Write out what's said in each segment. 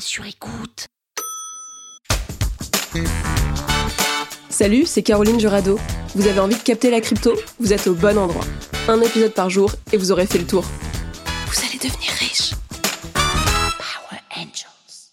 Sur écoute. Salut, c'est Caroline Jurado. Vous avez envie de capter la crypto? Vous êtes au bon endroit. Un épisode par jour et vous aurez fait le tour. Vous allez devenir riche. Power Angels.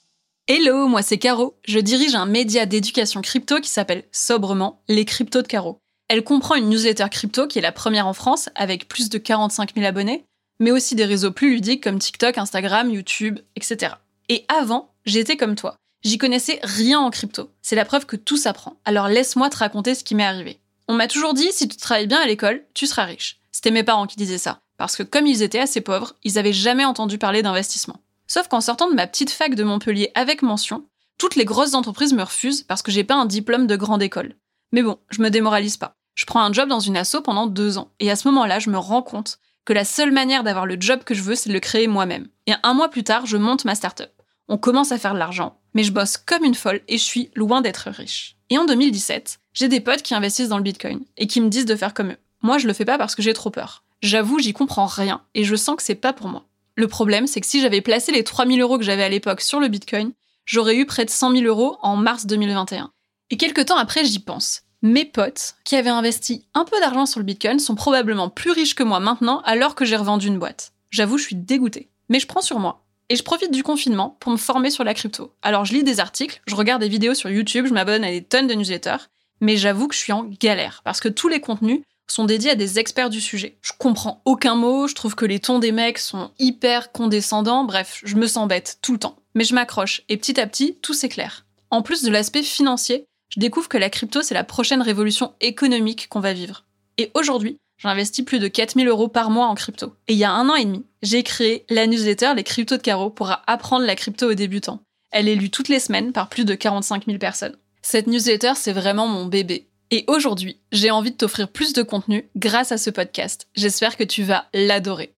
Hello, moi c'est Caro. Je dirige un média d'éducation crypto qui s'appelle sobrement Les Cryptos de Caro. Elle comprend une newsletter crypto qui est la première en France avec plus de 45 000 abonnés, mais aussi des réseaux plus ludiques comme TikTok, Instagram, YouTube, etc. Et avant, j'étais comme toi. J'y connaissais rien en crypto. C'est la preuve que tout s'apprend. Alors laisse-moi te raconter ce qui m'est arrivé. On m'a toujours dit, si tu travailles bien à l'école, tu seras riche. C'était mes parents qui disaient ça. Parce que comme ils étaient assez pauvres, ils avaient jamais entendu parler d'investissement. Sauf qu'en sortant de ma petite fac de Montpellier avec mention, toutes les grosses entreprises me refusent parce que j'ai pas un diplôme de grande école. Mais bon, je me démoralise pas. Je prends un job dans une asso pendant deux ans. Et à ce moment-là, je me rends compte que la seule manière d'avoir le job que je veux, c'est de le créer moi-même. Et un mois plus tard, je monte ma startup on commence à faire de l'argent, mais je bosse comme une folle et je suis loin d'être riche. Et en 2017, j'ai des potes qui investissent dans le Bitcoin et qui me disent de faire comme eux. Moi, je le fais pas parce que j'ai trop peur. J'avoue, j'y comprends rien et je sens que c'est pas pour moi. Le problème, c'est que si j'avais placé les 3000 euros que j'avais à l'époque sur le Bitcoin, j'aurais eu près de 100 000 euros en mars 2021. Et quelques temps après, j'y pense. Mes potes, qui avaient investi un peu d'argent sur le Bitcoin, sont probablement plus riches que moi maintenant alors que j'ai revendu une boîte. J'avoue, je suis dégoûtée. Mais je prends sur moi. Et je profite du confinement pour me former sur la crypto. Alors je lis des articles, je regarde des vidéos sur YouTube, je m'abonne à des tonnes de newsletters, mais j'avoue que je suis en galère parce que tous les contenus sont dédiés à des experts du sujet. Je comprends aucun mot, je trouve que les tons des mecs sont hyper condescendants, bref, je me sens bête tout le temps. Mais je m'accroche et petit à petit, tout s'éclaire. En plus de l'aspect financier, je découvre que la crypto, c'est la prochaine révolution économique qu'on va vivre. Et aujourd'hui, J'investis plus de 4000 euros par mois en crypto. Et il y a un an et demi, j'ai créé la newsletter Les Cryptos de Caro pour apprendre la crypto aux débutants. Elle est lue toutes les semaines par plus de 45 000 personnes. Cette newsletter, c'est vraiment mon bébé. Et aujourd'hui, j'ai envie de t'offrir plus de contenu grâce à ce podcast. J'espère que tu vas l'adorer.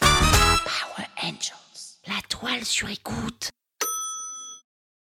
Power Angels. La toile sur écoute.